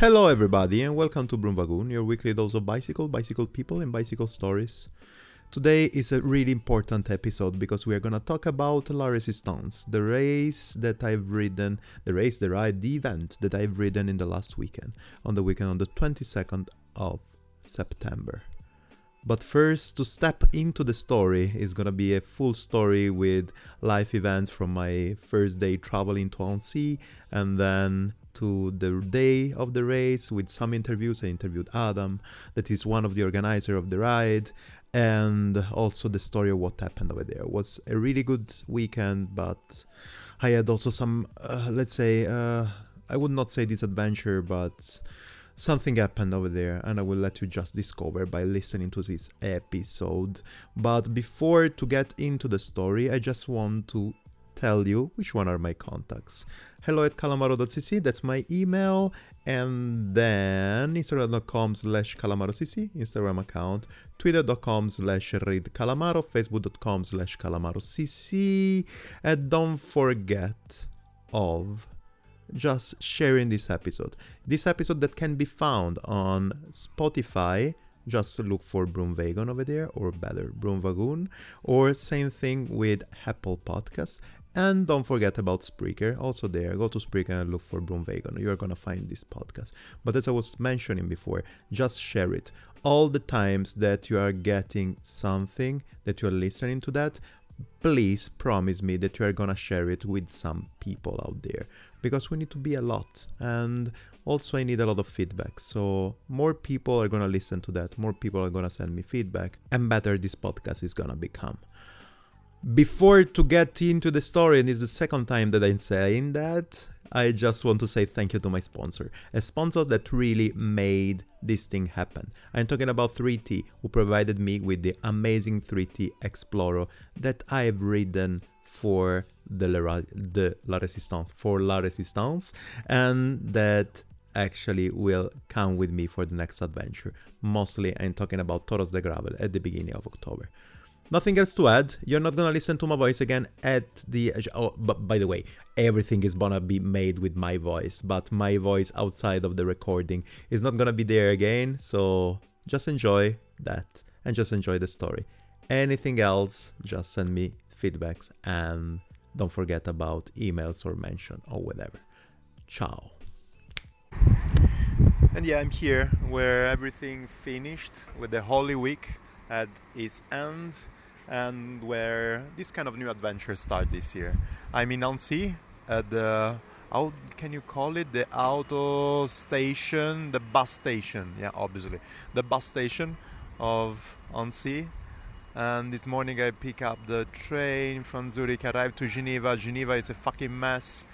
Hello, everybody, and welcome to Broomwagoon, your weekly dose of bicycle, bicycle people, and bicycle stories. Today is a really important episode because we are going to talk about La Resistance, the race that I've ridden, the race, the ride, the event that I've ridden in the last weekend, on the weekend on the 22nd of September. But first, to step into the story is gonna be a full story with life events from my first day traveling to Annecy and then to the day of the race with some interviews. I interviewed Adam, that is one of the organizer of the ride, and also the story of what happened over there. It was a really good weekend, but I had also some, uh, let's say, uh, I would not say disadventure, but something happened over there and i will let you just discover by listening to this episode but before to get into the story i just want to tell you which one are my contacts hello at calamaro.cc that's my email and then instagram.com slash calamarocc instagram account twitter.com slash read calamaro facebook.com slash calamarocc and don't forget of just sharing this episode. This episode that can be found on Spotify. Just look for Broom Wagon over there, or better, Broom Wagoon, or same thing with Apple Podcasts. And don't forget about Spreaker, also there. Go to Spreaker and look for Broom Wagon. You're gonna find this podcast. But as I was mentioning before, just share it. All the times that you are getting something, that you're listening to that, please promise me that you are gonna share it with some people out there because we need to be a lot and also i need a lot of feedback so more people are gonna listen to that more people are gonna send me feedback and better this podcast is gonna become before to get into the story and it's the second time that i'm saying that i just want to say thank you to my sponsor a sponsor that really made this thing happen i'm talking about 3t who provided me with the amazing 3T Exploro that i've ridden for the La, the La Resistance, for La Resistance, and that actually will come with me for the next adventure. Mostly, I'm talking about Toros de Gravel at the beginning of October. Nothing else to add. You're not gonna listen to my voice again at the. Oh, but by the way, everything is gonna be made with my voice, but my voice outside of the recording is not gonna be there again. So just enjoy that and just enjoy the story. Anything else, just send me feedbacks and don't forget about emails or mention or whatever. Ciao. And yeah, I'm here where everything finished with the Holy Week at its end and where this kind of new adventure start this year. I'm in Annecy at the how can you call it the auto station, the bus station? Yeah, obviously the bus station of Annecy and this morning I pick up the train from Zurich, arrive to Geneva. Geneva is a fucking mess.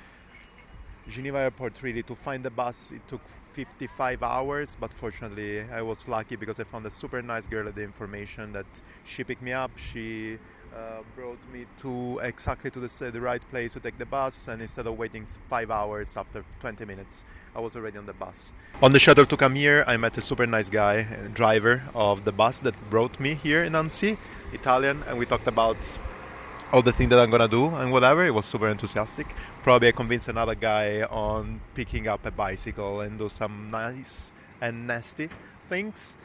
Geneva airport really to find the bus it took 55 hours but fortunately I was lucky because I found a super nice girl at the information that she picked me up she uh, brought me to exactly to the, the right place to take the bus and instead of waiting five hours after 20 minutes I was already on the bus. On the shuttle to come here I met a super nice guy, driver of the bus that brought me here in Annecy, Italian and we talked about all the things that I'm gonna do and whatever. It was super enthusiastic. Probably I convinced another guy on picking up a bicycle and do some nice and nasty things.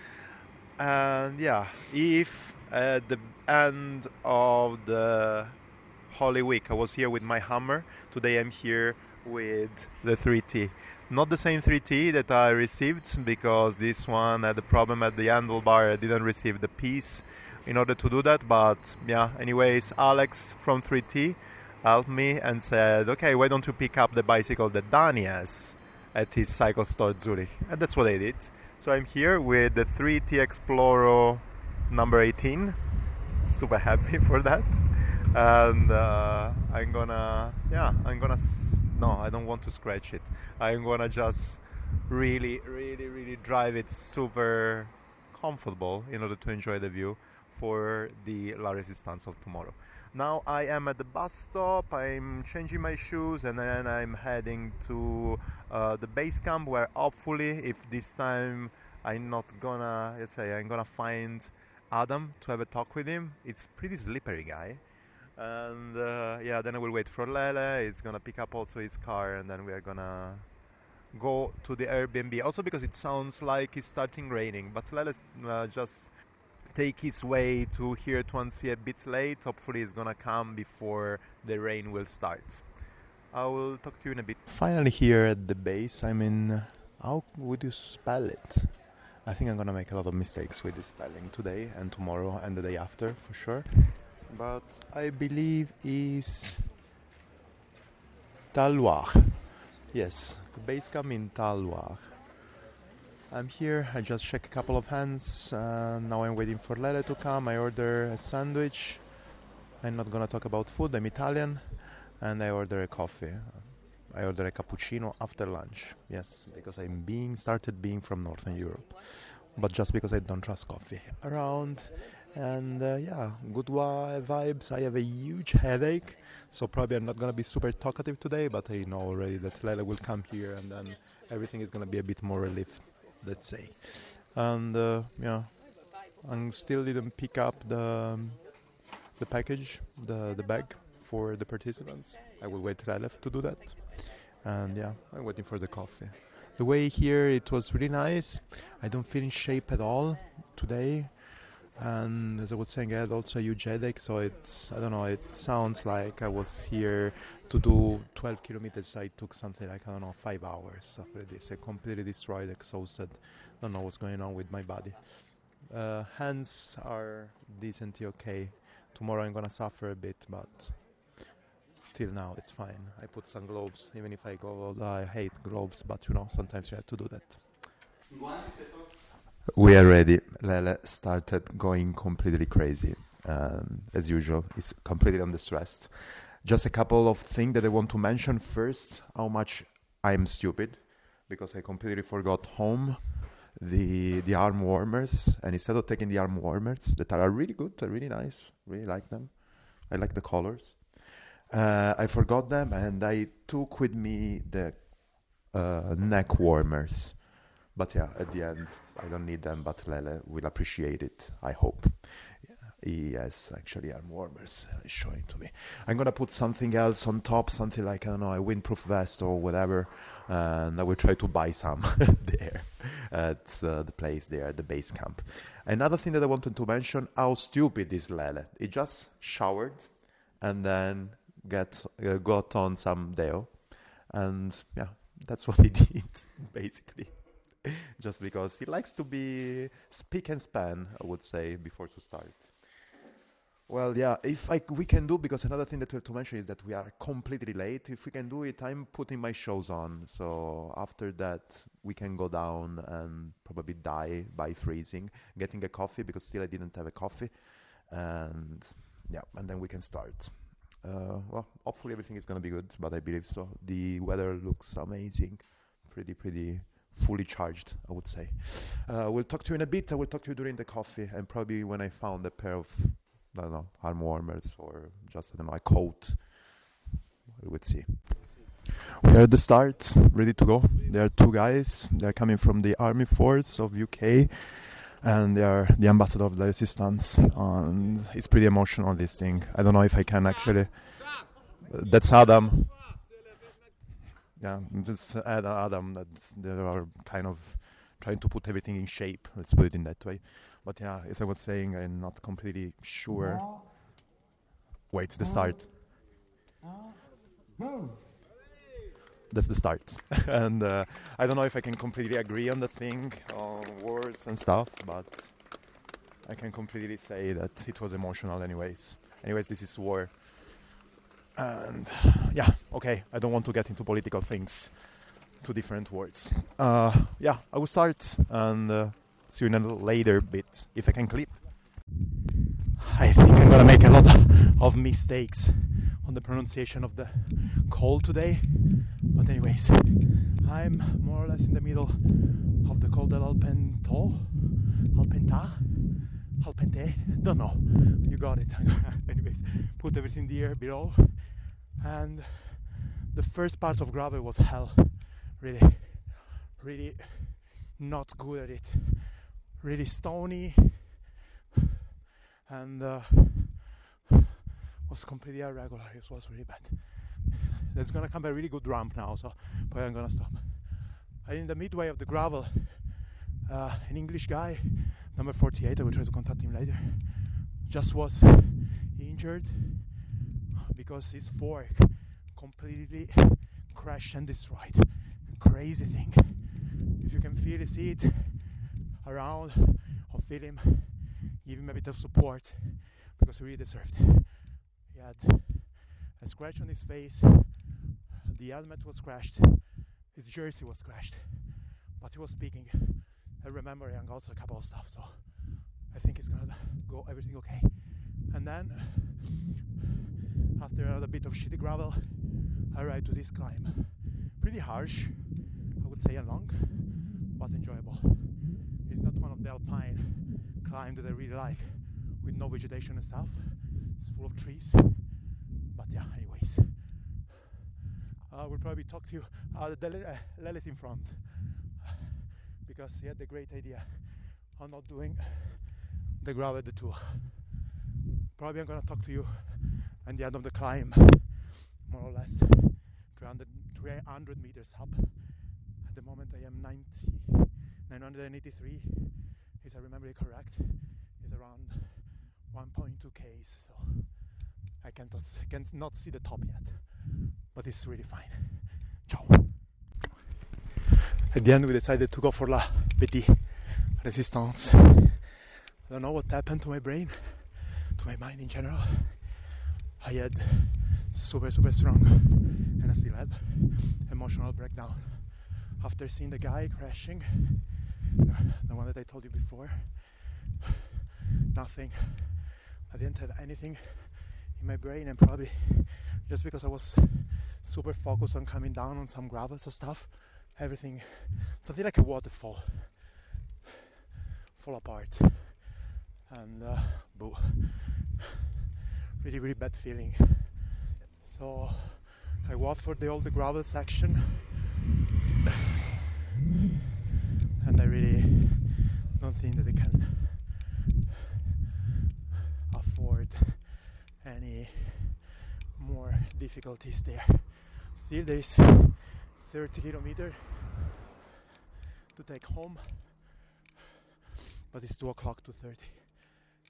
And yeah, if at the end of the Holy Week I was here with my hammer, today I'm here with the 3T. Not the same 3T that I received because this one had a problem at the handlebar. I didn't receive the piece in order to do that. But yeah, anyways, Alex from 3T helped me and said, okay, why don't you pick up the bicycle that Danny has at his cycle store Zurich? And that's what I did. So I'm here with the 3T Exploro number 18. Super happy for that. And uh, I'm gonna, yeah, I'm gonna, no, I don't want to scratch it. I'm gonna just really, really, really drive it super comfortable in order to enjoy the view for the La Resistance of tomorrow. Now I am at the bus stop, I'm changing my shoes, and then I'm heading to uh, the base camp where hopefully, if this time I'm not gonna, let's say, I'm gonna find Adam to have a talk with him. It's pretty slippery guy. And uh, yeah, then I will wait for Lele. He's gonna pick up also his car, and then we are gonna go to the Airbnb. Also because it sounds like it's starting raining. But let us uh, just take his way to here Annecy a bit late. Hopefully, it's gonna come before the rain will start. I will talk to you in a bit. Finally, here at the base, I'm in. How would you spell it? I think I'm gonna make a lot of mistakes with the spelling today and tomorrow and the day after for sure. But I believe is Talloires. Yes, the base camp in Talloires. I'm here. I just check a couple of hands. Uh, now I'm waiting for Lele to come. I order a sandwich. I'm not gonna talk about food. I'm Italian, and I order a coffee. I order a cappuccino after lunch. Yes, because I'm being started being from Northern Europe, but just because I don't trust coffee around. And uh, yeah, good vibes. I have a huge headache, so probably I'm not gonna be super talkative today. But I know already that Lele will come here, and then everything is gonna be a bit more relief let's say. And uh, yeah, I still didn't pick up the um, the package, the the bag for the participants. I will wait till I left to do that. And yeah, I'm waiting for the coffee. The way here it was really nice. I don't feel in shape at all today. And as I was saying, I had also a huge headache, so it's I don't know. It sounds like I was here to do 12 kilometers. I took something like I don't know five hours, stuff like this. I completely destroyed, exhausted. I Don't know what's going on with my body. Uh, hands are decently okay. Tomorrow I'm gonna suffer a bit, but till now it's fine. I put some gloves, even if I go. I hate gloves, but you know sometimes you have to do that. We are ready. Lele started going completely crazy. Um, as usual, he's completely understressed. Just a couple of things that I want to mention. First, how much I'm stupid because I completely forgot home the the arm warmers, and instead of taking the arm warmers that are really good, they're really nice, really like them. I like the colors. Uh, I forgot them, and I took with me the uh, neck warmers but yeah, at the end, I don't need them, but Lele will appreciate it, I hope. Has actually arm warmers, he's showing to me. I'm gonna put something else on top, something like, I don't know, a windproof vest or whatever, and I will try to buy some there at uh, the place there, at the base camp. Another thing that I wanted to mention how stupid is Lele. He just showered and then get, uh, got on some deo, and yeah, that's what he did, basically. just because he likes to be speak and span, I would say, before to start. Well, yeah, if I, we can do, because another thing that we have to mention is that we are completely late. If we can do it, I'm putting my shows on. So after that, we can go down and probably die by freezing, getting a coffee, because still I didn't have a coffee. And yeah, and then we can start. Uh, well, hopefully everything is going to be good, but I believe so. The weather looks amazing. Pretty, pretty fully charged, I would say. Uh, we'll talk to you in a bit. I will talk to you during the coffee and probably when I found a pair of, I don't know, arm warmers or just, I don't know, a coat. We would see. We are at the start, ready to go. There are two guys. They are coming from the army force of UK and they are the ambassador of the resistance. And it's pretty emotional, this thing. I don't know if I can actually. That's Adam yeah, just add Adam that they are kind of trying to put everything in shape. Let's put it in that way. But yeah, as I was saying, I'm not completely sure. Wait, the start. That's the start, and uh, I don't know if I can completely agree on the thing, on words and stuff, but I can completely say that it was emotional, anyways. Anyways, this is war and yeah, okay, I don't want to get into political things. Two different words. Uh, yeah, I will start and uh, see you in a later bit if I can clip. I think I'm gonna make a lot of mistakes on the pronunciation of the call today. But anyways, I'm more or less in the middle of the col del Alpento, Alpenta, Alpente. Don't know. You got it. anyways, put everything there below and the first part of gravel was hell. Really really not good at it. Really stony. And uh, was completely irregular. It was really bad. There's gonna come a really good ramp now so probably I'm gonna stop. And in the midway of the gravel, uh, an English guy, number 48, I will try to contact him later, just was injured because his fork completely crashed and destroyed. Crazy thing. If you can feel it, see it around or feel him, give him a bit of support because he really deserved. He had a scratch on his face, the helmet was crashed, his jersey was crashed, but he was speaking and remembering also a couple of stuff. So I think it's gonna go everything okay. And then after another bit of shitty gravel, I ride to this climb. Pretty harsh, I would say, and long, but enjoyable. It's not one of the alpine climb that I really like, with no vegetation and stuff. It's full of trees. But yeah, anyways, I will probably talk to you. Uh, the uh, Lelis in front because he had the great idea of not doing the gravel the tour. Probably I'm gonna talk to you at the end of the climb, more or less 300, 300 meters up. At the moment I am 90, 983, if I remember it correct, is around 1.2 k's. So I can't, can't not see the top yet, but it's really fine. Ciao. At the end, we decided to go for La Petite Resistance. I don't know what happened to my brain, to my mind in general. I had super, super strong, and I still have emotional breakdown after seeing the guy crashing, the one that I told you before. Nothing. I didn't have anything in my brain, and probably just because I was super focused on coming down on some gravels or stuff, everything, something like a waterfall, fall apart and uh, boo. Really really bad feeling. So I walked for the old gravel section. And I really don't think that I can afford any more difficulties there. Still there is 30 kilometer to take home but it's 2 o'clock to 30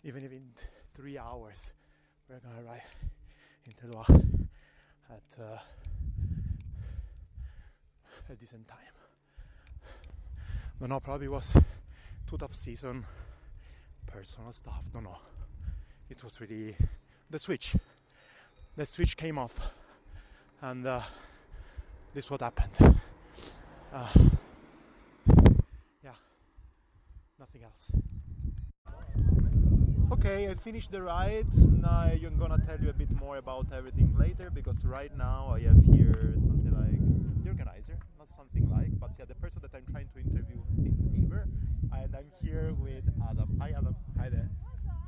even if in three hours we're gonna arrive in Talloires at uh, a decent time. No, no, probably was too tough season, personal stuff. No, no, it was really the switch. The switch came off, and uh, this what happened. Uh, yeah, nothing else. Okay, I finished the ride. Now I'm gonna tell you a bit more about everything later because right now I have here something like the organizer, not something like, but yeah, the person that I'm trying to interview since ever. And I'm here with Adam. Hi, Adam. Hi there.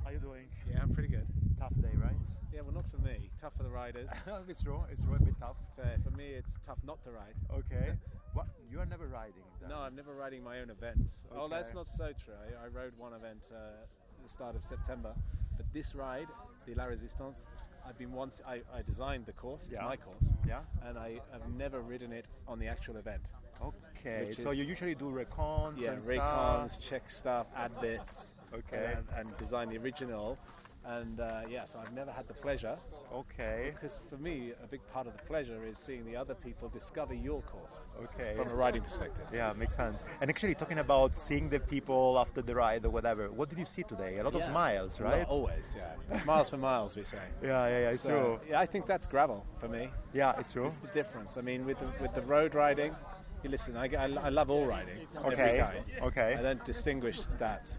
How you doing? Yeah, I'm pretty good. Tough day, right? Yeah, well, not for me. Tough for the riders. it's true. It's true, a bit tough. Fair. For me, it's tough not to ride. Okay. what? You are never riding? Then. No, I'm never riding my own events. Okay. Oh, that's not so true. I, I rode one event uh, the start of September, but this ride, the La Resistance, I've been want. I, I designed the course. It's Yeah. my course, Yeah. and I have never ridden it on the actual event. Okay. Which So is- you usually do recons yeah, and recons, stuff. check stuff, add bits, Okay. and, and design the original. And uh, yeah, so I've never had the pleasure Okay. because for me, a big part of the pleasure is seeing the other people discover your course Okay. from a riding perspective. Yeah, makes sense. And actually, talking about seeing the people after the ride or whatever, what did you see today? A lot of Yeah. smiles, Well, right? always, yeah. Smiles for miles, we say. Yeah, yeah, yeah, it's So, true. Yeah, I think that's gravel for me. Yeah, it's true. It's the difference. I mean, with the, with the road riding, you listen. I, I, I love all riding, of every Okay, kind. okay. I don't distinguish that.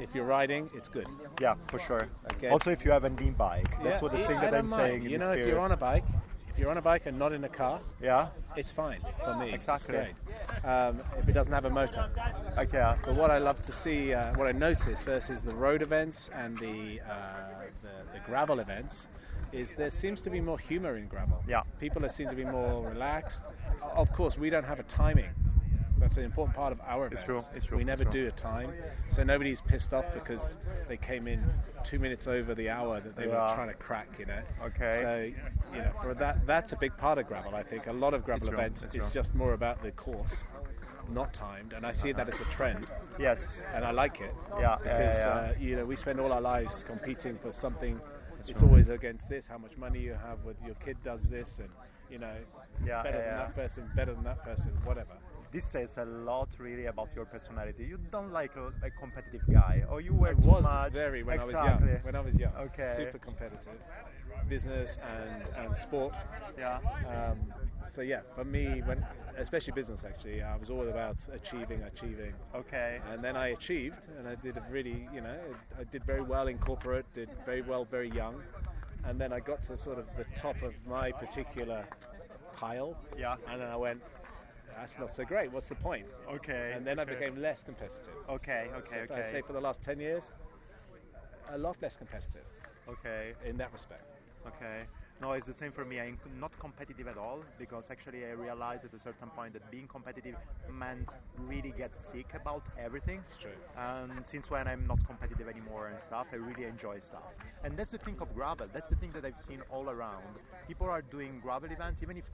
If you're riding, it's good. Yeah, for sure. Okay. Also, if you have an e-bike, that's Yeah, what the thing that I'm mind. saying in You know, if you're on a bike, if you're on a bike and not in a car, yeah. it's fine for me. Exactly. Um, if it doesn't have a motor. Okay. But what I love to see, uh, what I notice versus the road events and the, uh, the the gravel events, is there seems to be more humour in gravel. Yeah. People are, seem to be more relaxed. Of course, we don't have a timing. That's an important part of our It's events. true, it's true, We never it's do a time, so nobody's pissed off because they came in two minutes over the hour that they Yeah. were trying to crack. You know. Okay. So you know, for that, that's a big part of gravel. I think a lot of gravel true, events it's is just more about the course not timed, and I see that as a trend, Yes. and I like it. Yeah, yeah, because yeah. Uh, you know we spend all our lives competing for something. it's always against this, how much money you have, whether your kid does this, and you know, Yeah, better yeah, than yeah. that person, better than that person, whatever. This says a lot, really, about your personality. You don't like a, a competitive guy, or you were I too was much. very when exactly. I was young. When I was young, Okay. super competitive, business and and sport. yeah. Um, so yeah, for me, when especially business, actually, I was all about achieving, achieving. Okay. And then I achieved, and I did a really, you know, I did very well in corporate, did very well very young, and then I got to sort of the top of my particular pile. Yeah. And then I went, that's not so great. What's the point? Okay. And then okay. I became less competitive. Okay. So Okay. I say for the last ten years, a lot less competitive Okay. in that respect. Okay. No, it's the same for me. I'm not competitive at all because actually I realized at a certain point that being competitive meant really get sick about everything. It's true. And since when I'm not competitive anymore and stuff, I really enjoy stuff. And that's the thing of gravel. That's the thing that I've seen all around. People are doing gravel events, even if,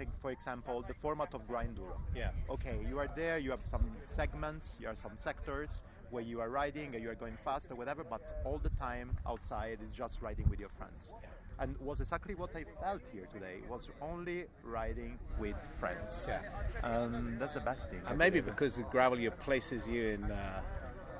take for example, the format of Grinduro. Yeah. Okay, you are there, you have some segments, you have some sectors where you are riding and you are going fast or whatever, but all the time outside is just riding with your friends. And was exactly what I felt here today. Was only riding with friends. Yeah. And that's the best thing. And maybe because the gravel year places you in uh,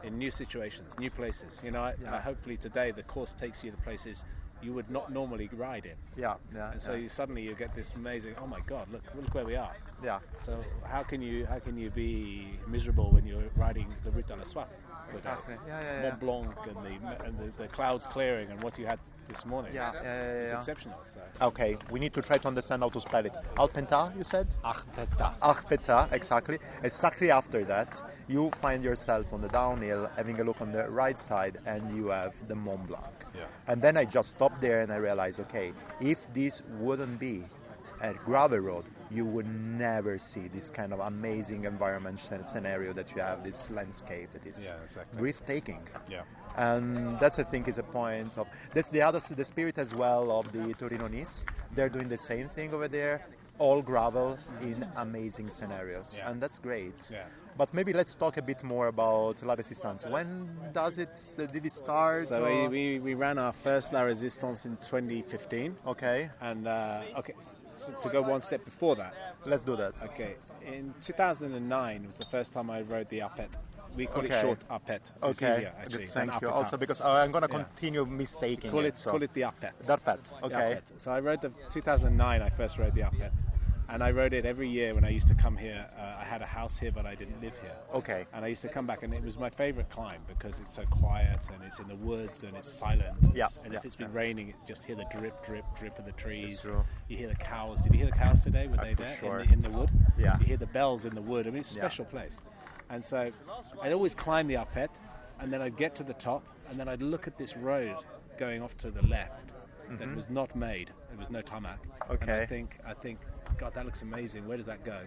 in new situations, new places. You know, I, Yeah. I hopefully today the course takes you to places you would not normally ride in, Yeah, yeah. and so yeah. you suddenly you get this amazing. Oh my God! Look, look where we are. yeah. So how can you how can you be miserable when you're riding the Route de la Soif? Today? Exactly. Yeah, yeah, yeah. Mont Blanc and the and the, the clouds clearing and what you had this morning. Yeah, yeah, yeah, It's yeah. exceptional. So. Okay, we need to try to understand how to spell it. Alpenta, you said? Arpeta. Arpeta, exactly. Exactly after that, you find yourself on the downhill, having a look on the right side, and you have the Mont Blanc. Yeah. And then I just stopped there and I realized, okay, if this wouldn't be a gravel road, you would never see this kind of amazing environment scenario that you have, this landscape that is Yeah, exactly. breathtaking. Yeah. and that's I think is a point of that's the other the spirit as well of the Torino Nice. They're doing the same thing over there, all gravel in amazing scenarios, Yeah. and that's great. Yeah. But maybe let's talk a bit more about La Resistance. When does it? Did it start? So we, we, we ran our first La Resistance in 2015. okay, And uh, okay, so to go one step before that, let's do that. okay, in 2009 was the first time I rode the Arpet. We call Okay. it short Arpet. It's Okay, easier actually. Thank you. Also, because uh, I'm gonna Yeah. continue mistaking call it. it so. call it the. Darpet. The Okay. Arpet. So I rode the 2009. I first rode the Arpet, and I rode it every year when I used to come here. Uh, I had a house here, but I didn't live here. Okay. And I used to come back, and it was my favorite climb because it's so quiet and it's in the woods and it's silent. Yeah, And yeah, if it's been yeah. raining, you just hear the drip, drip, drip of the trees. true. You hear the cows. Did you hear the cows today? Were Uh, they for there sure. in, the, in the wood? Yeah. You hear the bells in the wood. I mean, it's a Yeah. special place. And so I'd always climb the Arpet, and then I'd get to the top, and then I'd look at this road going off to the left that was not made. There was no tarmac. And Mm-hmm. Okay. I think, I think, God, that looks amazing. Where does that go?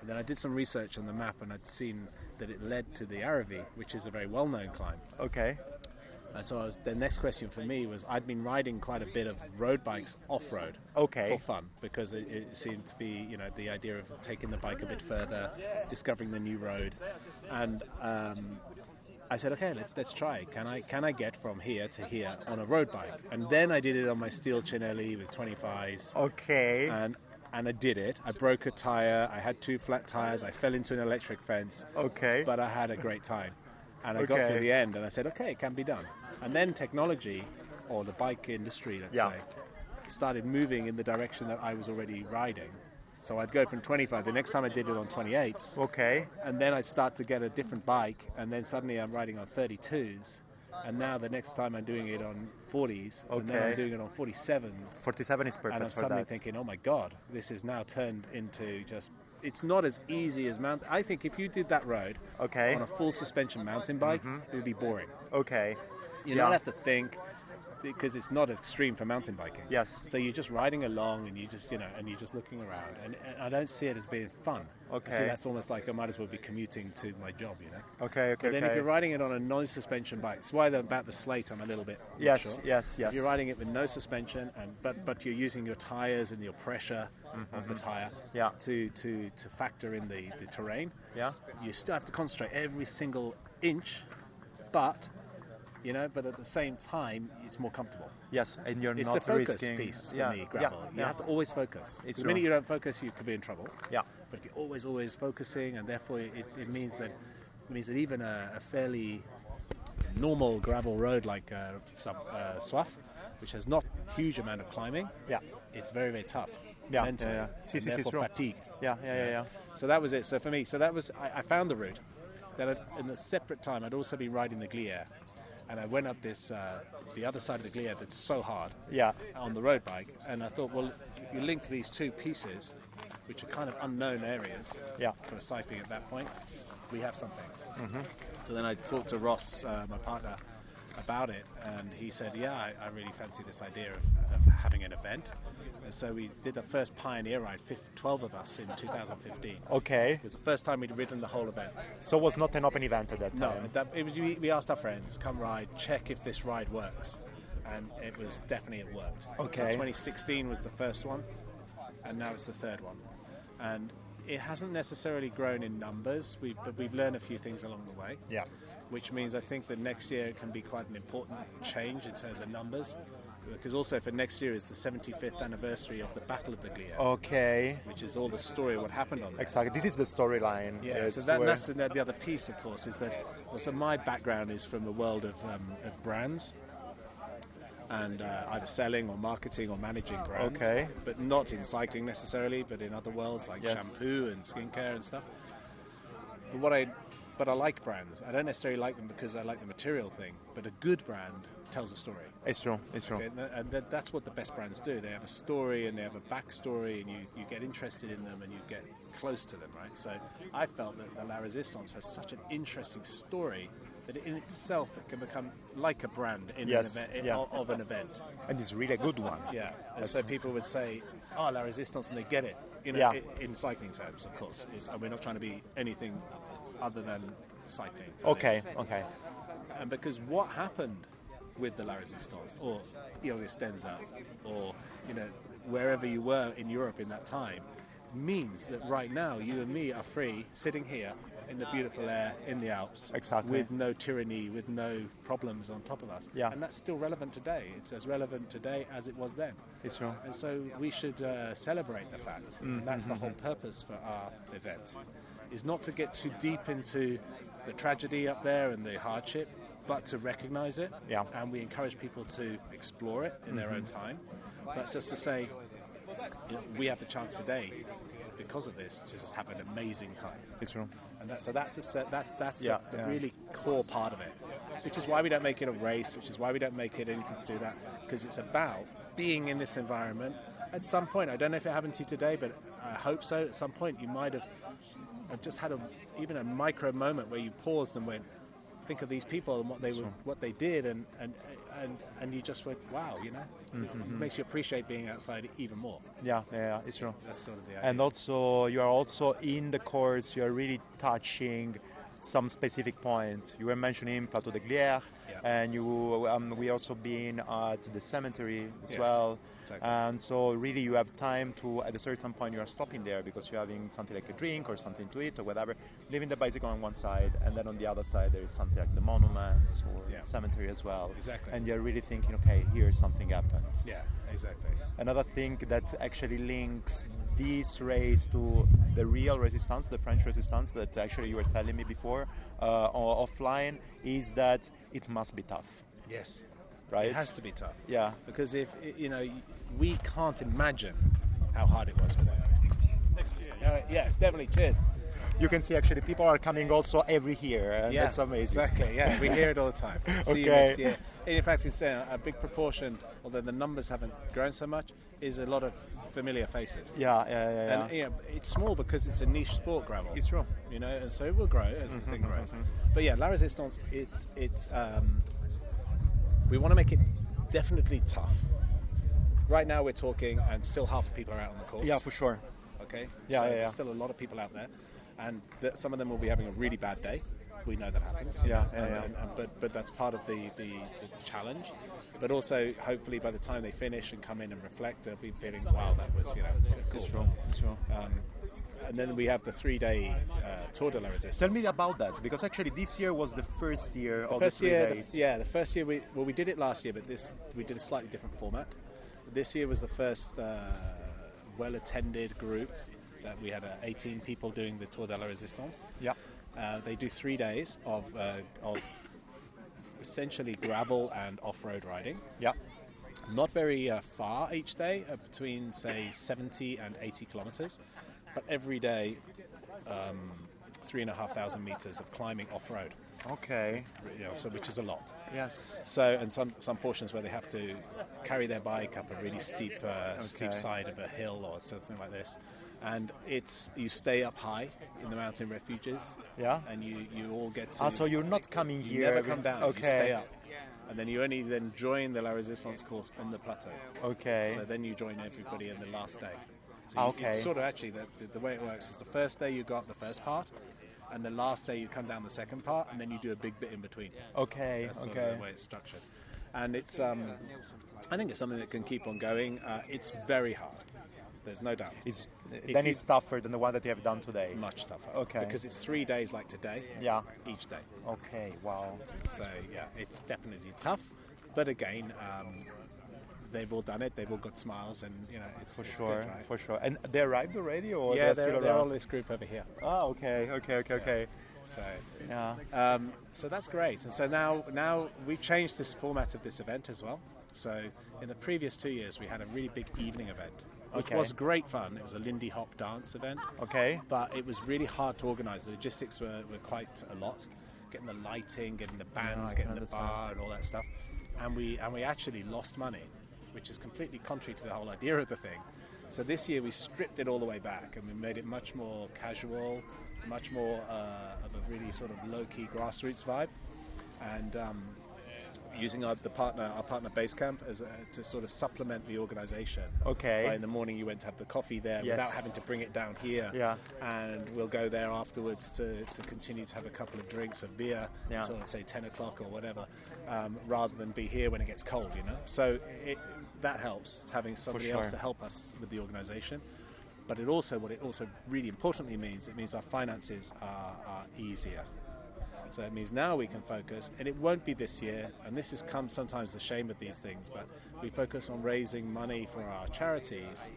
And then I did some research on the map, and I'd seen that it led to the Aravis, which is a very well-known climb. Okay. And so I was, the next question for me was I'd been riding quite a bit of road bikes off road Okay. for fun because it, it seemed to be you know the idea of taking the bike a bit further, discovering the new road, and um, I said okay let's let's try. Can I can I get from here to here on a road bike? And then I did it on my steel Cinelli with 25s Okay. and and I did it. I broke a tire. I had two flat tires. I fell into an electric fence okay. but I had a great time. And I got to the end and I said, okay, it can be done. And then technology, or the bike industry, let's Yeah. say, started moving in the direction that I was already riding. So I'd go from 25. The next time I did it on 28s, okay. and then I'd start to get a different bike, and then suddenly I'm riding on 32s. And now the next time I'm doing it on 40s, and then I'm doing it on 47s. 47 is perfect And I'm suddenly that. thinking, oh my God, this is now turned into just. It's not as easy as mount. I think if you did that road Okay. on a full suspension mountain bike, mm-hmm. it would be boring. Okay. You Yeah. don't have to think. Because it's not extreme for mountain biking. Yes. So you're just riding along and you just you know and you're just looking around and, and I don't see it as being fun. Okay. So that's almost like I might as well be commuting to my job, you know. Okay, okay, But then okay. if you're riding it on a non-suspension bike, it's why the, about the slate I'm a little bit Yes, sure. yes, yes. If you're riding it with no suspension and but but you're using your tires and your pressure of the tire Mm-hmm. Yeah. to, to, to factor in the, the terrain. Yeah. You still have to concentrate every single inch, but you know, but at the same time it's more comfortable. Yes, and you're It's not the focus risking. piece for yeah, me, gravel. Yeah, You yeah. have to always focus. It's the true. minute you don't focus, you could be in trouble. Yeah. But if you're always, always focusing, and therefore it, it means that it means that even a, a fairly normal gravel road like uh, some uh, Swaff, which has not huge amount of climbing, Yeah. it's very very tough. Yeah, mentally, yeah, yeah. Si, and si, si, therefore fatigue. Yeah, yeah, yeah, yeah. So that was it. So for me, so that was I, I found the route. Then in a separate time, I'd also been riding the Glières, and I went up this uh, the other side of the Glières that's so hard Yeah. on the road bike, and I thought, well, if you link these two pieces, which are kind of unknown areas Yeah. for cycling at that point, we have something. So then I talked to Ross, uh, my partner, about it, and he said, yeah, I, I really fancy this idea of, of having an event. And so we did the first pioneer ride, fif- 12 of us in 2015. Okay. It was the first time we'd ridden the whole event. So it was not an open event at that No, time. that, it was, we, we asked our friends, come ride, check if this ride works. And it was definitely it worked. Okay. So 2016 was the first one, and now it's the third one. And it hasn't necessarily grown in numbers, we, but we've learned a few things along the way. Yeah. Which means I think that next year can be quite an important change in terms of numbers. Because also for next year is the 75th anniversary of the Battle of the Glières, Okay. which is all the story of what happened on there. Exactly. This is the storyline. Yeah, It's so that, that's the, the other piece, of course, is that. Well, so my background is from the world of, um, of brands, and uh, either selling or marketing or managing brands. Okay. But not in cycling necessarily, but in other worlds like Yes. shampoo and skincare and stuff. But what I, but I like brands. I don't necessarily like them because I like the material thing. But a good brand tells a story. It's true. It's true. Okay, and, that's what the best brands do. They have a story and they have a backstory, and you, you get interested in them and you get close to them, right? So I felt that the La Resistance has such an interesting story that in itself it can become like a brand in Yes, an event, yeah. of, an event. And it's really a good one. Yeah, and so people would say, "Oh, La Resistance," and they get it. You know, Yeah. in cycling terms, of course. Is, and we're not trying to be anything other than cycling. Okay. It's- Okay. and because what happened with the La Resistance or Resistenza or you know wherever you were in Europe in that time means that right now you and me are free sitting here in the beautiful air in the Alps Exactly. with no tyranny with no problems on top of us Yeah. and that's still relevant today it's as relevant today as it was then It's true. and so we should uh, celebrate the fact. Mm, That's the whole purpose for our event, is not to get too deep into the tragedy up there and the hardship, but to recognise it. Yeah. Mm-hmm. And we encourage people to explore it in their own time. But just to say, you know, we have the chance today, because of this, to just have an amazing time. It's true. And that, so that's the set, that's that's Yeah, the, the yeah. really core part of it, which is why we don't make it a race, which is why we don't make it anything to do that, because it's about being in this environment. At some point, I don't know if it happened to you today, but I hope so. At some point, you might have, have just had a even a micro moment where you paused and went, think of these people and what they were, what they did, and and and and you just went, wow, you know, Mm-hmm. it makes you appreciate being outside even more. Yeah. Yeah. it's true. That's sort of the idea. And also, you are also in the course. You are really touching some specific point. You were mentioning Plateau de Glières, Yeah. And you um, we also been at the cemetery as Yes, well. exactly. And so, really, you have time to at a certain point you are stopping there because you're having something like a drink or something to eat or whatever. Leaving the bicycle on one side, and then on the other side there is something like the monuments or Yeah. cemetery as well. Exactly. And you're really thinking, okay, here something happened. yeah, exactly. Another thing that actually links this race to the real resistance, the French resistance that actually you were telling me before uh, offline, is that it must be tough, Yes, right? It has to be tough. Yeah, because if you know we can't imagine how hard it was for them. Next Yeah, yeah, definitely. Cheers. You can see actually people are coming also every year, and yeah, that's amazing. Exactly. Yeah, we hear it all the time. See you Okay. next year. In fact, it's uh, a big proportion, although the numbers haven't grown so much, is a lot of familiar faces. Yeah, yeah, yeah. yeah. And you know, it's small because it's a niche sport gravel. It's true. you know, and so it will grow as the thing grows. But yeah, La Resistance, it's it's um, we want to make it definitely tough. Right now we're talking, and still half the people are out on the course. Yeah, for sure. Okay. Yeah, so yeah, yeah. There's still a lot of people out there, and th- some of them will be having a really bad day. We know that happens. Yeah, yeah, yeah. and- and- but but that's part of the, the, the challenge. But also, hopefully, by the time they finish and come in and reflect, they'll be feeling, wow, that was you know cool. It's true. It's true. Um, and then we have the three-day uh, Tour de la Resistance. Tell me about that because actually this year was the first year of first the three year, the- days. yeah, the first year we well we did it last year, but this we did a slightly different format. This year was the first uh, well-attended group that we had uh, 18 people doing the Tour de la Resistance. Yeah. Uh, they do three days of uh, of essentially gravel and off-road riding. Yeah. Not very uh, far each day, uh, between say 70 and 80 kilometers, but every day, um, three and a half thousand meters of climbing off-road. Okay. You know, so which is a lot. Yes. So, and some some portions where they have to carry their bike up a really steep uh, steep side of a hill or something like this, and it's you stay up high in the mountain refuges. Yeah. And you you all get to. Ah, so you're not coming you here. never come down. Okay. You stay up, and then you only then join the La Resistance course on the plateau. Okay. So then you join everybody in the last day. So you- okay. It's sort of actually the, the way it works is the first day you got the first part, and the last day you come down the second part, and then you do a big bit in between. okay. That's sort okay. of the way it's structured. And it's, um, I think it's something that can keep on going. Uh, it's very hard. There's no doubt. It's then you- it's tougher than the one that you have done today. much tougher. Okay. Because it's three days like today. Yeah. Each day. Okay. Wow. So yeah, it's definitely tough. But again, um, they've all done it. They've all got smiles, and you know, it's For it's sure. Good, right? For sure. And they arrived already, or yeah, they're, they're, they're all this group over here. Oh, Okay. Okay. Okay. Okay. So Yeah. Um, so that's great. And so now, now we've changed this format of this event as well. So in the previous two years, we had a really big evening event, which Okay. was great fun. It was a Lindy Hop dance event, Okay. but it was really hard to organise. The logistics were, were quite a lot, getting the lighting, getting the bands, I getting the understand. bar, and all that stuff. And we and we actually lost money, which is completely contrary to the whole idea of the thing. So this year we stripped it all the way back and we made it much more casual, much more uh, of a really sort of low-key grassroots vibe, and um, using our the partner our partner Basecamp as a, to sort of supplement the organisation. Okay. Like in the morning you went to have the coffee there Yes. without having to bring it down here. Yeah. And we'll go there afterwards to, to continue to have a couple of drinks of beer, Yeah. of say 10 o'clock or whatever, um, rather than be here when it gets cold, you know? So it, that helps, having somebody else to help us with the organisation. But it also, what it also really importantly means, it means our finances are, are easier. So it means now we can focus, and it won't be this year, and this has come sometimes the shame of these things, but we focus on raising money for our charities.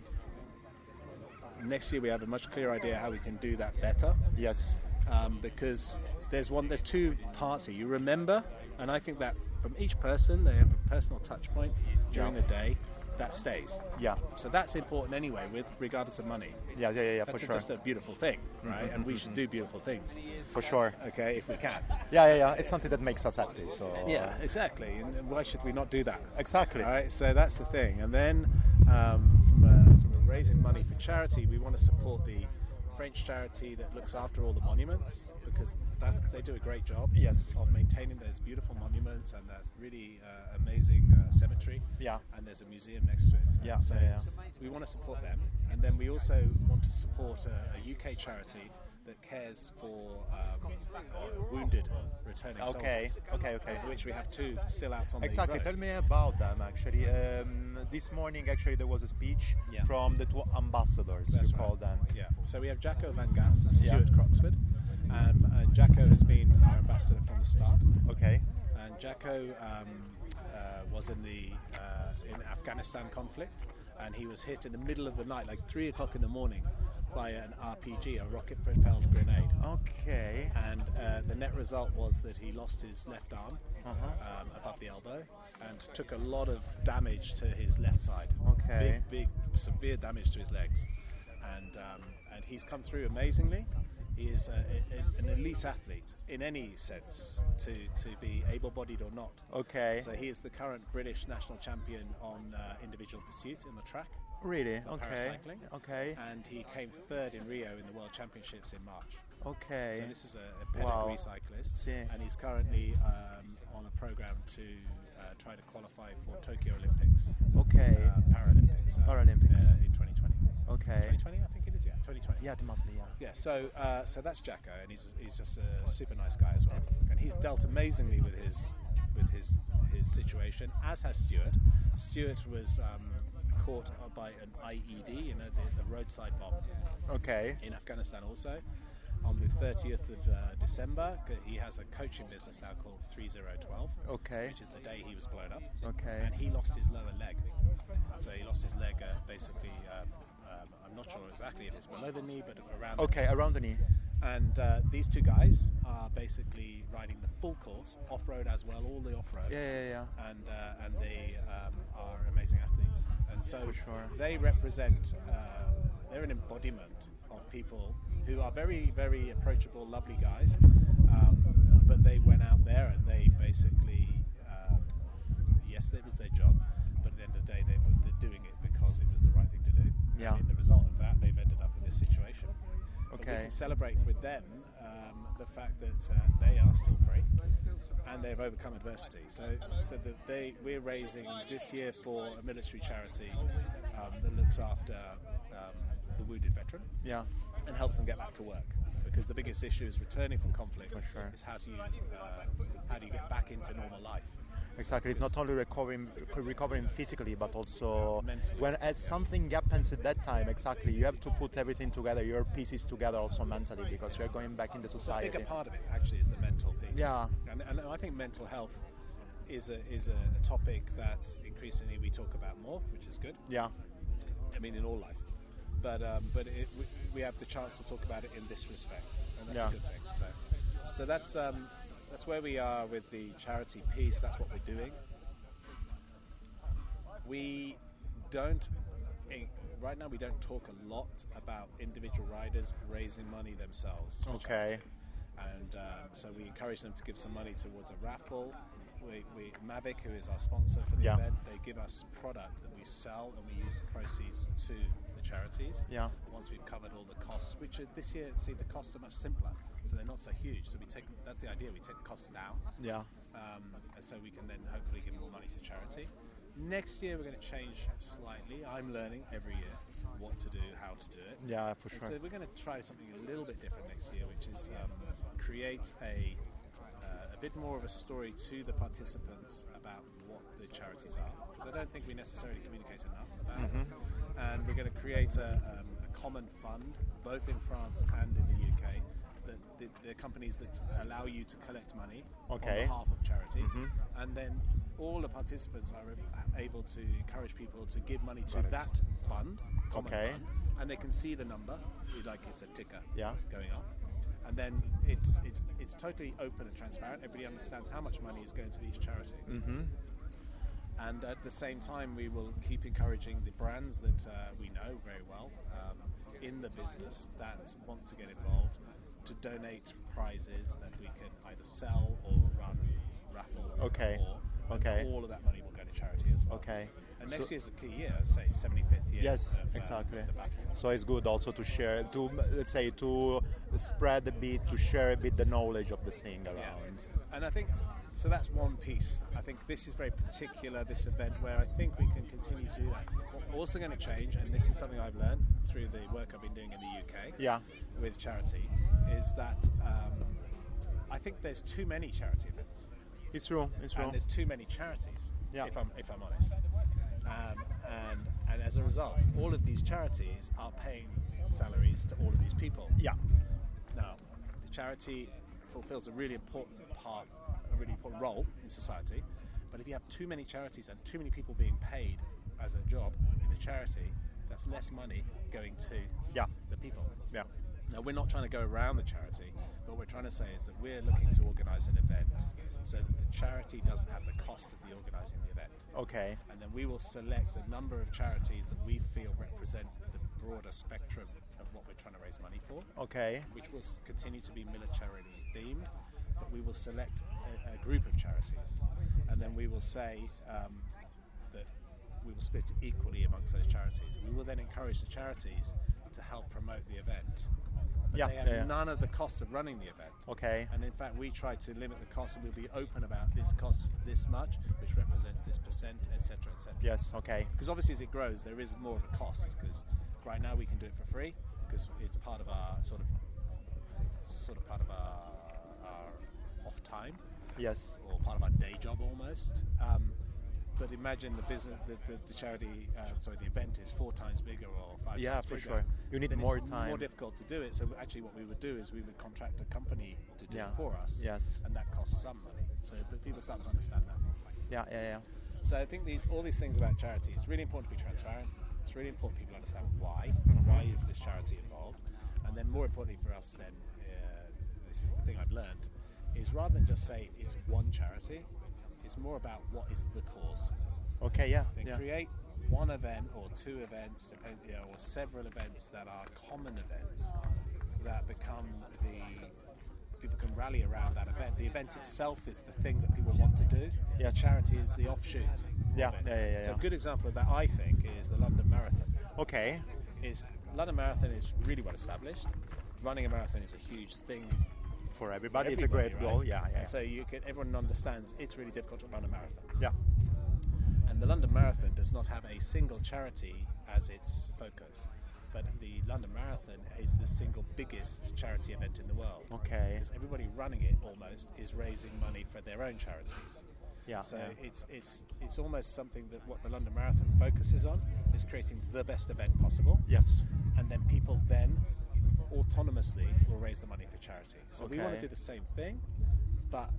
Next year we have a much clearer idea how we can do that better Yes. um, because there's one, there's two parts here. You remember, and I think that from each person they have a personal touch point during Yeah. the day that stays. Yeah. So that's important anyway, with regardless of money. Yeah. Yeah. Yeah. yeah for That's sure. Mm-hmm, just a beautiful thing, right? And we should do beautiful things, For sure. okay, if we can. Yeah. Yeah. Yeah. It's something that makes us happy. So. Yeah, exactly. And why should we not do that? Exactly. All right, so that's the thing. And then um, from, a, from raising money for charity, we want to support the French charity that looks after all the monuments because they do a great job Yes. of maintaining those beautiful monuments and that really uh, amazing uh, cemetery. Yeah. And there's a museum next to it. And Yeah, So yeah, yeah. we want to support them. And then we also want to support a, a UK charity that cares for um, uh, wounded returning Okay. soldiers. Okay. Okay. Of which we have two still out on Exactly. the road. Tell me about them. Actually, um, this morning actually there was a speech Yeah. from the two ambassadors. That's you right. call them. Yeah. So we have Jaco van Gass and Yeah. Stuart Croxford. Um, and Jaco has been our ambassador from the start. Okay. And Jaco um, uh, was in the uh, in Afghanistan conflict, and he was hit in the middle of the night, like three o'clock in the morning, by an RPG, a rocket-propelled grenade. Okay. And uh, the net result was that he lost his left arm Uh-huh. um, above the elbow and took a lot of damage to his left side. Okay. Big, big, severe damage to his legs. And, um, and he's come through amazingly. He is a, a, an elite athlete in any sense, to, to be able bodied or not. Okay. So he is the current British national champion on uh, individual pursuit in the track. Really? Okay. Okay. And he came third in Rio in the World Championships in March. Okay. So this is a, a pedigree Wow. cyclist, and he's currently um, on a program to uh, try to qualify for Tokyo Olympics, Okay. uh, Paralympics, uh, Paralympics. uh, in 2020. okay. 2020, I think is. Yeah, 2020. Yeah, it must be. Yeah. Yeah, so uh, so that's Jaco, and he's, he's just a super nice guy as well, and he's dealt amazingly with his with his his situation, as has Stuart. Stuart was um, caught by an IED, you know, the, the roadside bomb Okay. in Afghanistan also. On the 30th of uh, December, he has a coaching business now called 3012, Okay. which is the day he was blown up. Okay. And he lost his lower leg. So he lost his leg uh, basically, um, um, I'm not sure exactly if it's below the knee, but around the Okay. Around the knee. and uh, these two guys are basically riding the full course, off road as well, all the off road. Yeah, yeah, yeah. And, uh, and they um, are amazing athletes. And so For sure. they represent, uh, they're an embodiment of people who are very, very approachable, lovely guys. Um, but they went out there and they basically, uh, yes, it was their job, but at the end of the day, they were they're doing it because it was the right thing to do. Yeah. And in the result of that, they've ended up in this situation. But we can celebrate with them um, the fact that uh, they are still free and they've overcome adversity. So, so that they we're raising this year for a military charity um, that looks after um, the wounded veteran Yeah. and helps them get back to work. Because the biggest issue is returning from conflict. For sure. Is how do you uh, how do you get back into normal life? Exactly. It's not only recovering recovering physically, but also Mentally. when as something happens at that time. Exactly. You have to put everything together, your pieces together, also mentally, because you're going back in the A society. bigger part of it actually is the mental piece. Yeah. and, and I think mental health is a is a, a topic that increasingly we talk about more, which is good. Yeah. I mean, in all life. But um, but it, we, we have the chance to talk about it in this respect, and that's Yeah. a good thing. So so that's um, that's where we are with the charity piece. That's what we're doing. We don't eh, right now. We don't talk a lot about individual riders raising money themselves. Okay. charity. And um, so we encourage them to give some money towards a raffle. We, we, Mavic, who is our sponsor for the Yeah. event, they give us product that we sell and we use the proceeds to charities. Yeah. Once we've covered all the costs, which are, this year, see, the costs are much simpler, so they're not so huge. So we take that's the idea. We take the costs down, Yeah. um, and so we can then hopefully give more money to charity. Next year, we're going to change slightly. I'm learning every year what to do, how to do it. Yeah. For And sure. So we're going to try something a little bit different next year, which is um, create a uh, a bit more of a story to the participants about what the charities are, because I don't think we necessarily communicate enough about. Mm-hmm. And we're going to create a, um, a common fund, both in France and in the UK. That the, the companies that allow you to collect money Okay. on behalf of charity, Mhm. and then all the participants are able to encourage people to give money to Got it. that fund, common Okay. fund, and they can see the number, like it's a ticker Yeah. going up. And then it's it's it's totally open and transparent. Everybody understands how much money is going to each charity. Mm-hmm. And at the same time, we will keep encouraging the brands that uh, we know very well um, in the business that want to get involved to donate prizes that we can either sell or run raffle. Okay. And Okay. All of that money will go to charity as well. Okay. And So- next year's a key year, say 75th year. Yes, of, uh, exactly. the. So it's good also to share, to let's say, to spread a bit, to share a bit the knowledge of the thing around. And I think so. That's one piece. I think this is very particular. This event where I think we can continue to do that. We're also going to change, and this is something I've learned through the work I've been doing in the UK Yeah. with charity, is that um, I think there's too many charity events It's true. It's true. and there's too many charities. Yeah. If I'm if I'm honest. Um, and and as a result, all of these charities are paying salaries to all of these people. Yeah. Now, the charity fulfills a really important part, really important role in society. But if you have too many charities and too many people being paid as a job in a charity, that's less money going to Yeah. the people. Yeah. Now, we're not trying to go around the charity. But what we're trying to say is that we're looking to organise an event so that the charity doesn't have the cost of the organising the event. Okay. And then we will select a number of charities that we feel represent the broader spectrum of what we're trying to raise money for Okay. which will continue to be militarily themed, we will select a, a group of charities, and then we will say um, that we will split equally amongst those charities. We will then encourage the charities to help promote the event. But Yeah, they have yeah, yeah. none of the costs of running the event. Okay. And in fact, we try to limit the cost, and we'll be open about this costs this much, which represents this percent, etc., etc. Yes. Okay. Because obviously, as it grows, there is more of a cost. Because right now we can do it for free because it's part of our sort of sort of part of our off time Yes. or part of our day job almost. Um, but imagine the business, the, the, the charity, uh, sorry, the event is four times bigger or five Yeah, times for sure. You need then more it's time. More difficult to do it. So actually, what we would do is we would contract a company to do Yeah. it for us. Yes. And that costs some money. So but people start to understand that. Yeah. Yeah. Yeah. So I think these all these things about charity. It's really important to be transparent. It's really important people understand why. Mm-hmm. Why is this charity involved? And then more importantly for us, then uh, this is the thing I've learned is rather than just say it's one charity, it's more about what is the cause. Okay. Yeah. Then Yeah. create one event or two events, depend, you know, or several events that are common events that become the people can rally around that event. The event itself is the thing that people want to do. Yes. Charity is the offshoot. Yeah, yeah, yeah, yeah, So a good example of that, I think, is the London Marathon. Okay. Is London Marathon is really well established. Running a marathon is a huge thing. For for everybody, it's a great right? goal. Yeah. Yeah. And so you can, everyone understands it's really difficult to run a marathon. yeah. And the London Marathon does not have a single charity as its focus, but the London Marathon is the single biggest charity event in the world. Okay. Because everybody running it almost is raising money for their own charities. Yeah. So yeah. it's it's it's almost something that what the London Marathon focuses on is creating the best event possible, Yes. and then people then autonomously will raise the money for charity. So we want to do the same thing, but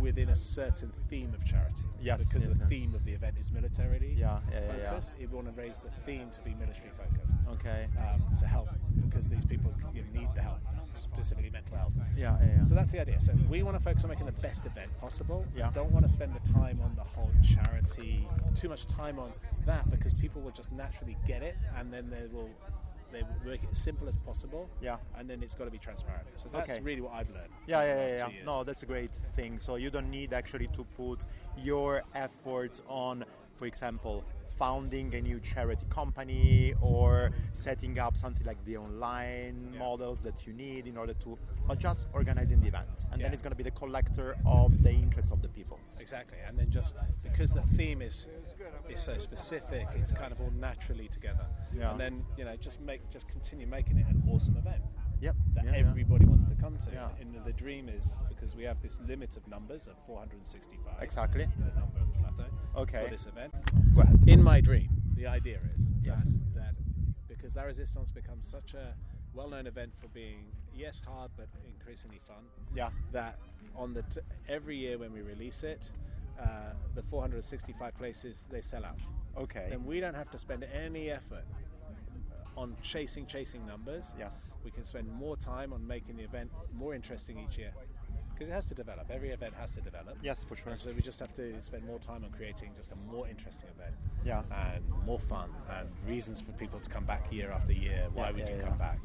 within a certain theme of charity. Yes, Because yes, the theme of the event is militarily Yeah, yeah, yeah, yeah. We want to raise the theme to be military focused Okay. um, to help because these people you know, need the help, specifically mental health. Yeah. Yeah. yeah. So that's the idea. So we want to focus on making the best event possible. Yeah. We don't want to spend the time on the whole charity, too much time on that because people will just naturally get it and then they will they make it as simple as possible. Yeah. And then it's got to be transparent. So that's Okay. really what I've learned. Yeah, yeah, yeah, yeah. No, that's a great thing. So you don't need actually to put your effort on, for example, founding a new charity company or setting up something like the online Yeah. models that you need in order to, but just organizing the event. And then it's going to be the collector of the interests of the people. Exactly, and then just because the theme is is so specific, it's kind of all naturally together. Yeah. And then you know, just make just continue making it an awesome event Yep. that yeah, yeah. everybody wants to come to. Yeah. And the dream is because we have this limit of numbers of 465. Exactly. The number of the plateau Okay. for this event. In my dream, the idea is Yes. that, that because La Resistance becomes such a well-known event for being yes hard but increasingly fun Yeah. that on the t- every year when we release it, uh, the 465 places they sell out. Okay. Then we don't have to spend any effort on chasing chasing numbers. Yes. We can spend more time on making the event more interesting each year because it has to develop. Every event has to develop. Yes, for sure. And so we just have to spend more time on creating just a more interesting event Yeah. and more fun and reasons for people to come back year after year. Why Yeah, would yeah, you yeah. come back?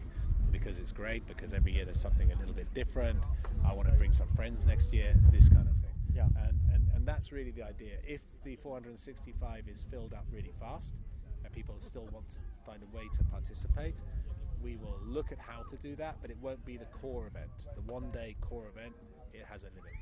Because it's great. Because every year there's something a little bit different. I want to bring some friends next year. This kind of thing. Yeah. And and, and that's really the idea. If the 465 is filled up really fast, and people still want to find a way to participate, we will look at how to do that. But it won't be the core event. The one-day core event. It has a limit.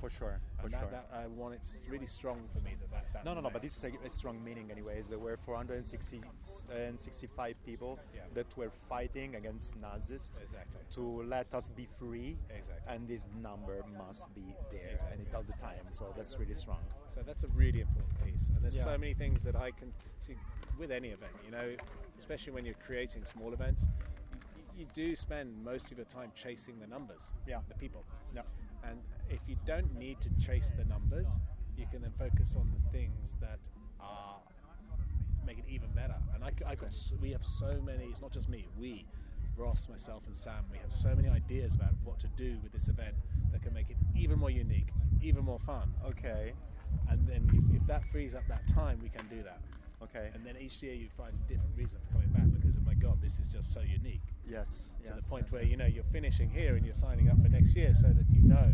For sure. For and sure. that, that I want it's really strong for me that that, that No, no, no, remains. but this is a, a strong meaning, anyways. There were 460 and 65 people Yeah. that were fighting against Nazis Exactly. to let us be free, Exactly. and this number must be there, Exactly. and it all the time. So that's really strong. So that's a really important piece. And there's Yeah. so many things that I can see with any event, you know, especially when you're creating small events, you, you do spend most of your time chasing the numbers, Yeah. the people. Yeah. And if you don't need to chase the numbers, you can then focus on the things that are make it even better. And I, I got we have so many. It's not just me. We, Ross, myself, and Sam. We have so many ideas about what to do with this event that can make it even more unique, even more fun. Okay. And then if, if that frees up that time, we can do that. Okay. And then each year you find a different reason for coming back oh my God, this is just so unique. yes. To the point yes, where, yes. you know, you're finishing here and you're signing up for next year so that you know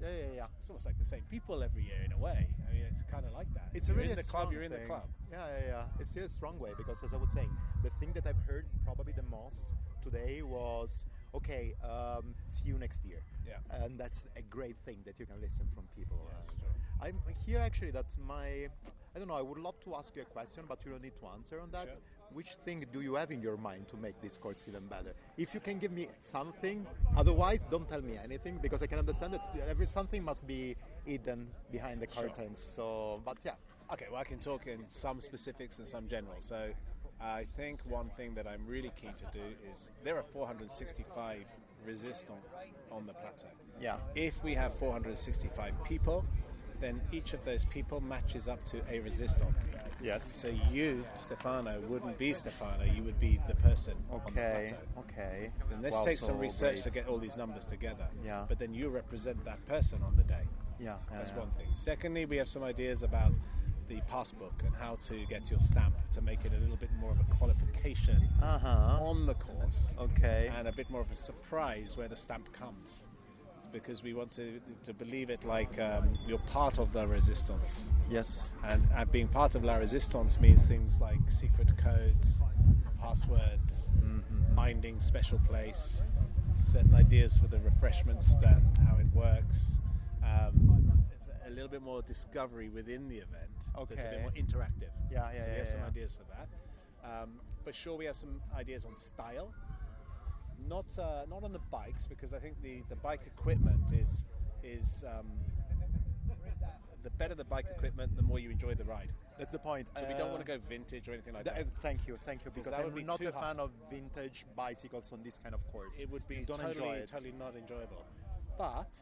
Yeah, yeah, yeah. it's almost like the same people every year in a way. I mean, it's kind of like that. It's you're a really in the club. You're in the club. Yeah, yeah, yeah. It's still a strong way because, as I was saying, the thing that I've heard probably the most today was, "Okay, um, see you next year." Yeah. and that's a great thing that you can listen from people. Yes, And true. I'm here actually. That's my. I don't know. I would love to ask you a question, but you don't need to answer on that. Sure. Which thing do you have in your mind to make this course even better? If you can give me something, otherwise don't tell me anything because I can understand that every something must be hidden behind the Sure. curtains. So, but yeah, Okay, well, I can talk in some specifics and some general. So, I think one thing that I'm really keen to do is there are 465 resistants on the plateau. yeah, If we have 465 people, then each of those people matches up to a resistant. yes, So you, Stefano, wouldn't be Stefano. You would be the person on the okay, plateau. okay. Then let's Wow, take some so research to get all these numbers together. Yeah. But then you represent that person on the day. Yeah, That's yeah, one thing. Secondly, we have some ideas about the passbook and how to get your stamp to make it a little bit more of a qualification Uh huh. on the course Okay. and a bit more of a surprise where the stamp comes. Because we want to, to believe it like um, you're part of the resistance. Yes. And, and being part of La Resistance means things like secret codes, passwords, Mm-hmm. binding special place, certain ideas for the refreshment stand, how it works. Um, it's a little bit more discovery within the event. It's a bit Okay. more interactive. Yeah, yeah, So we yeah, have some yeah. ideas for that. Um, for sure, we have some ideas on style. Not uh, not on the bikes because I think the, the bike equipment is is um, the better the bike equipment, the more you enjoy the ride. That's the point. So we don't want Uh, to go vintage or anything like th- that. uh, thank you, thank you. Because that I'm be not a hard. fan of vintage bicycles on this kind of course. It would be totally, enjoy it. totally not enjoyable. But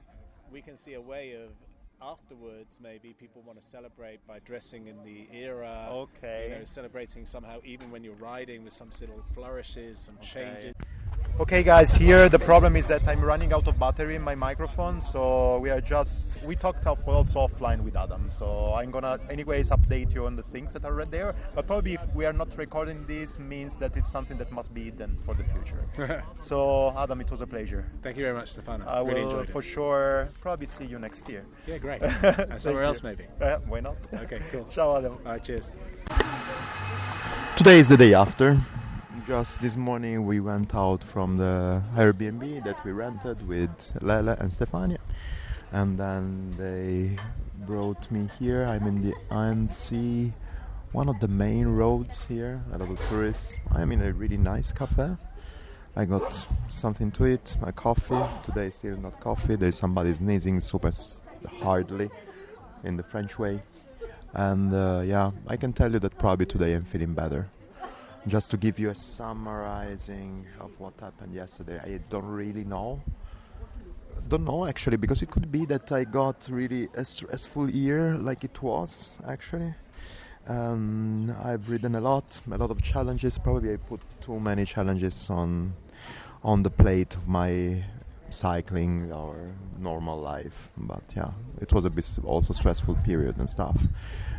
we can see a way of afterwards. Maybe people want to celebrate by dressing in the era. Okay. You know, celebrating somehow, even when you're riding, with some little flourishes, some changes. Okay, guys. Here the problem is that I'm running out of battery in my microphone, so we are just we talked off also offline with Adam. So I'm gonna anyways update you on the things that are right there. But probably if we are not recording this, means that it's something that must be hidden for the future. so Adam, it was a pleasure. Thank you very much, Stefano. I really will enjoyed for it. sure probably see you next year. Yeah, great. Thank and somewhere else, maybe. Uh, why not? Okay, cool. Ciao, Adam. All right, cheers. Today is the day after. Just this morning we went out from the Airbnb that we rented with Lele and Stefania. And then they brought me here. I'm in the Annecy, one of the main roads here. A lot of tourists. I'm in a really nice cafe. I got something to eat, my coffee. Today still not coffee. There's somebody sneezing super hardly in the French way. And uh, yeah, I can tell you that probably today I'm feeling better. Just to give you a summarizing of what happened yesterday, I don't really know. Don't know actually, because it could be that I got really a stressful year, like it was actually. Um, I've ridden a lot, a lot of challenges. Probably I put too many challenges on on the plate of my cycling or normal life. But yeah, it was a bit also stressful period and stuff.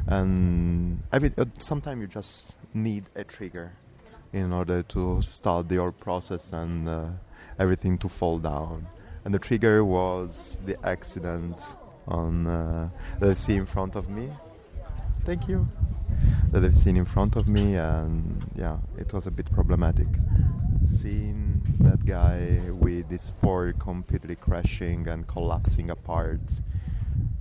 And every uh, sometimes you just need a trigger in order to start your process and uh, everything to fall down. And the trigger was the accident on uh, that I see in front of me. Thank you. That I've seen in front of me, and yeah, it was a bit problematic. Seeing that guy with his Ford completely crashing and collapsing apart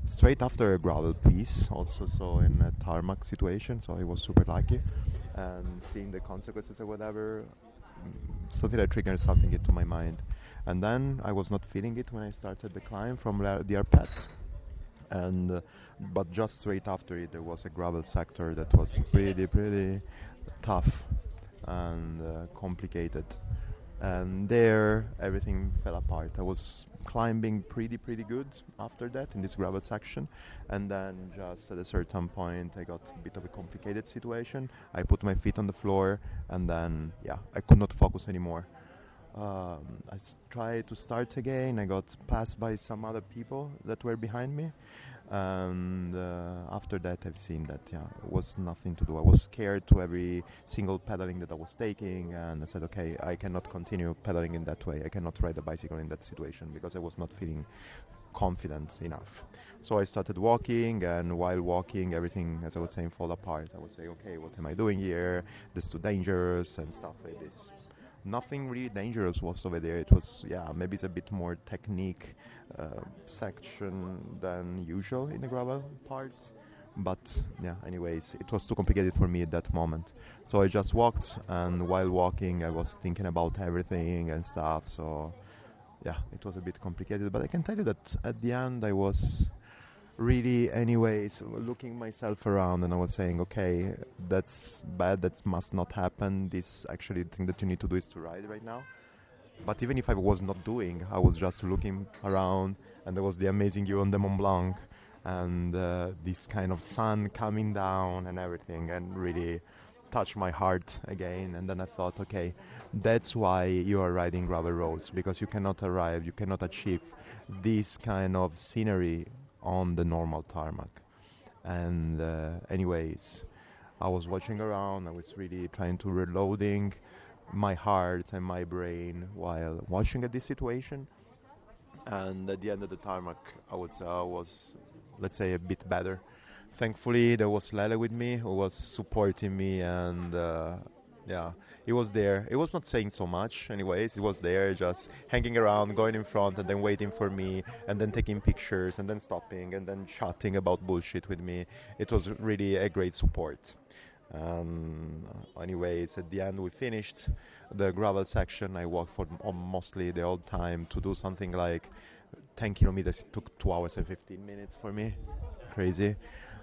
straight after a gravel piece, also so in a tarmac situation, so I was super lucky. And seeing the consequences or whatever, mm, something that triggered something into my mind. And then I was not feeling it when I started the climb from the Arpet. And uh, but just straight after it, there was a gravel sector that was pretty, pretty tough and uh, complicated. And there, everything fell apart. I was climbing pretty, pretty good after that in this gravel section, and then just at a certain point, I got a bit of a complicated situation. I put my feet on the floor, and then yeah, I could not focus anymore. Um, I s- tried to start again. I got passed by some other people that were behind me, and uh, after that, I've seen that yeah, it was nothing to do. I was scared to every single pedaling that I was taking, and I said, okay, I cannot continue pedaling in that way. I cannot ride a bicycle in that situation because I was not feeling confident enough. So I started walking, and while walking, everything, as I was saying, fall apart. I would say, okay, what am I doing here? This is too dangerous and stuff like this. Nothing really dangerous was over there. It was, yeah, maybe it's a bit more technique uh, section than usual in the gravel part. But yeah, anyways, it was too complicated for me at that moment. So I just walked, and while walking, I was thinking about everything and stuff. So yeah, it was a bit complicated. But I can tell you that at the end, I was really anyways looking myself around and i was saying okay that's bad that must not happen this actually the thing that you need to do is to ride right now but even if i was not doing i was just looking around and there was the amazing view on the mont blanc and uh, this kind of sun coming down and everything and really touched my heart again and then i thought okay that's why you are riding gravel roads because you cannot arrive you cannot achieve this kind of scenery on the normal tarmac. And uh, anyways, I was watching around. I was really trying to reloading my heart and my brain while watching at this situation. And at the end of the tarmac, I would say I was, let's say, a bit better. Thankfully, there was Lele with me who was supporting me and uh, yeah he was there he was not saying so much anyways he was there just hanging around going in front and then waiting for me and then taking pictures and then stopping and then chatting about bullshit with me it was really a great support um, anyways at the end we finished the gravel section i walked for mostly the whole time to do something like 10 kilometers it took 2 hours and 15 minutes for me crazy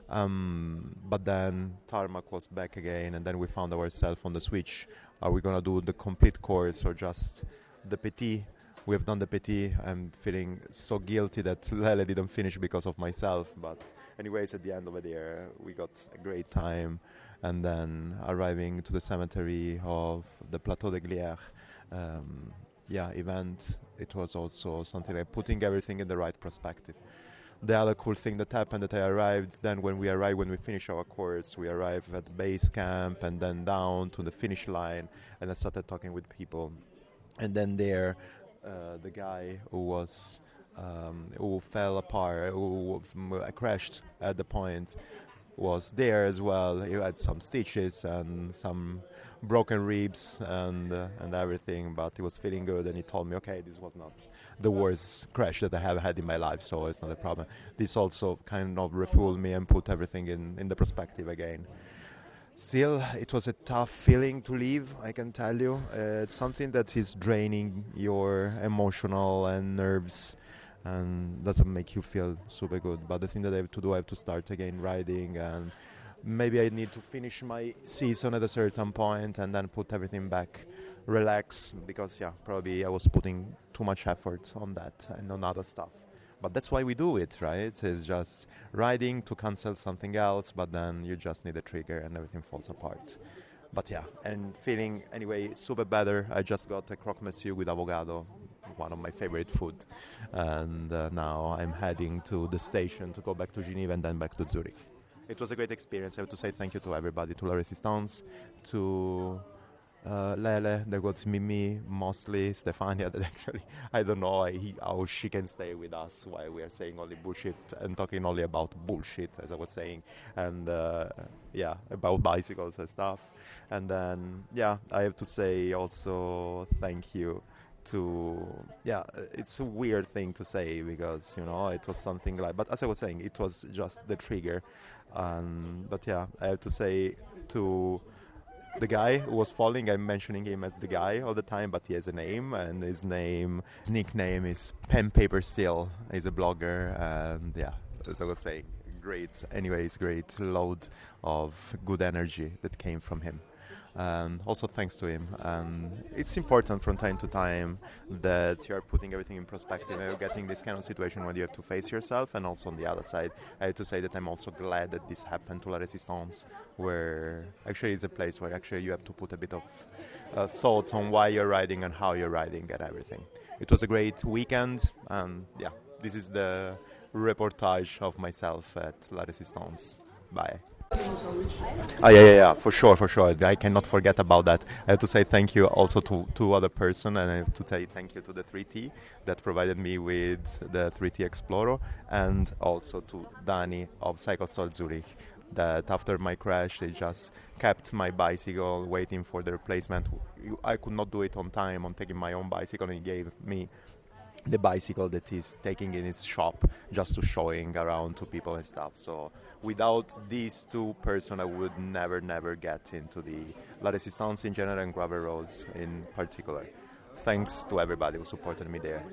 um, but then tarmac was back again, and then we found ourselves on the switch. Are we gonna do the complete course or just the petit? We have done the petit. I'm feeling so guilty that Lele didn't finish because of myself. But anyways, at the end of the year, we got a great time, and then arriving to the cemetery of the Plateau de Glières. Um, yeah, event. It was also something like putting everything in the right perspective the other cool thing that happened that I arrived then when we arrived when we finish our course we arrived at base camp and then down to the finish line and I started talking with people and then there uh, the guy who was um, who fell apart who crashed at the point was there as well. He had some stitches and some broken ribs and uh, and everything, but he was feeling good. And he told me, okay, this was not the worst crash that I have had in my life, so it's not a problem. This also kind of refueled me and put everything in in the perspective again. Still, it was a tough feeling to leave. I can tell you, uh, it's something that is draining your emotional and nerves and doesn't make you feel super good. But the thing that I have to do, I have to start again riding, and maybe I need to finish my season at a certain point and then put everything back, relax, because yeah, probably I was putting too much effort on that and on other stuff. But that's why we do it, right? It's just riding to cancel something else, but then you just need a trigger and everything falls apart. But yeah, and feeling anyway super better. I just got a croque monsieur with avocado one of my favorite food. And uh, now I'm heading to the station to go back to Geneva and then back to Zurich. It was a great experience. I have to say thank you to everybody, to La Resistance, to uh, Lele, there was Mimi, mostly Stefania. That actually, I don't know how she can stay with us while we are saying only bullshit and talking only about bullshit, as I was saying, and uh, yeah, about bicycles and stuff. And then, yeah, I have to say also thank you to yeah it's a weird thing to say because you know it was something like but as i was saying it was just the trigger. Um, but yeah i have to say to the guy who was falling i'm mentioning him as the guy all the time but he has a name and his name nickname is pen paper steel. He's a blogger and yeah as i was saying great anyways great load of good energy that came from him and also thanks to him. And it's important from time to time that you're putting everything in perspective and you're getting this kind of situation when you have to face yourself. And also on the other side, I have to say that I'm also glad that this happened to La Resistance, where actually it's a place where actually you have to put a bit of uh, thoughts on why you're riding and how you're riding and everything. It was a great weekend, and yeah, this is the reportage of myself at La Resistance. Bye. Oh yeah, yeah, yeah, for sure, for sure. I cannot forget about that. I have to say thank you also to two other person, and I have to say thank you to the 3T that provided me with the 3T Exploro, and also to Dani of Cyclestore Zurich. That after my crash, they just kept my bicycle waiting for the replacement. I could not do it on time on taking my own bicycle, and he gave me the bicycle that he's taking in his shop just to showing around to people and stuff. So without these two person, I would never, never get into the La Resistance in general and gravel roads in particular. Thanks to everybody who supported me there.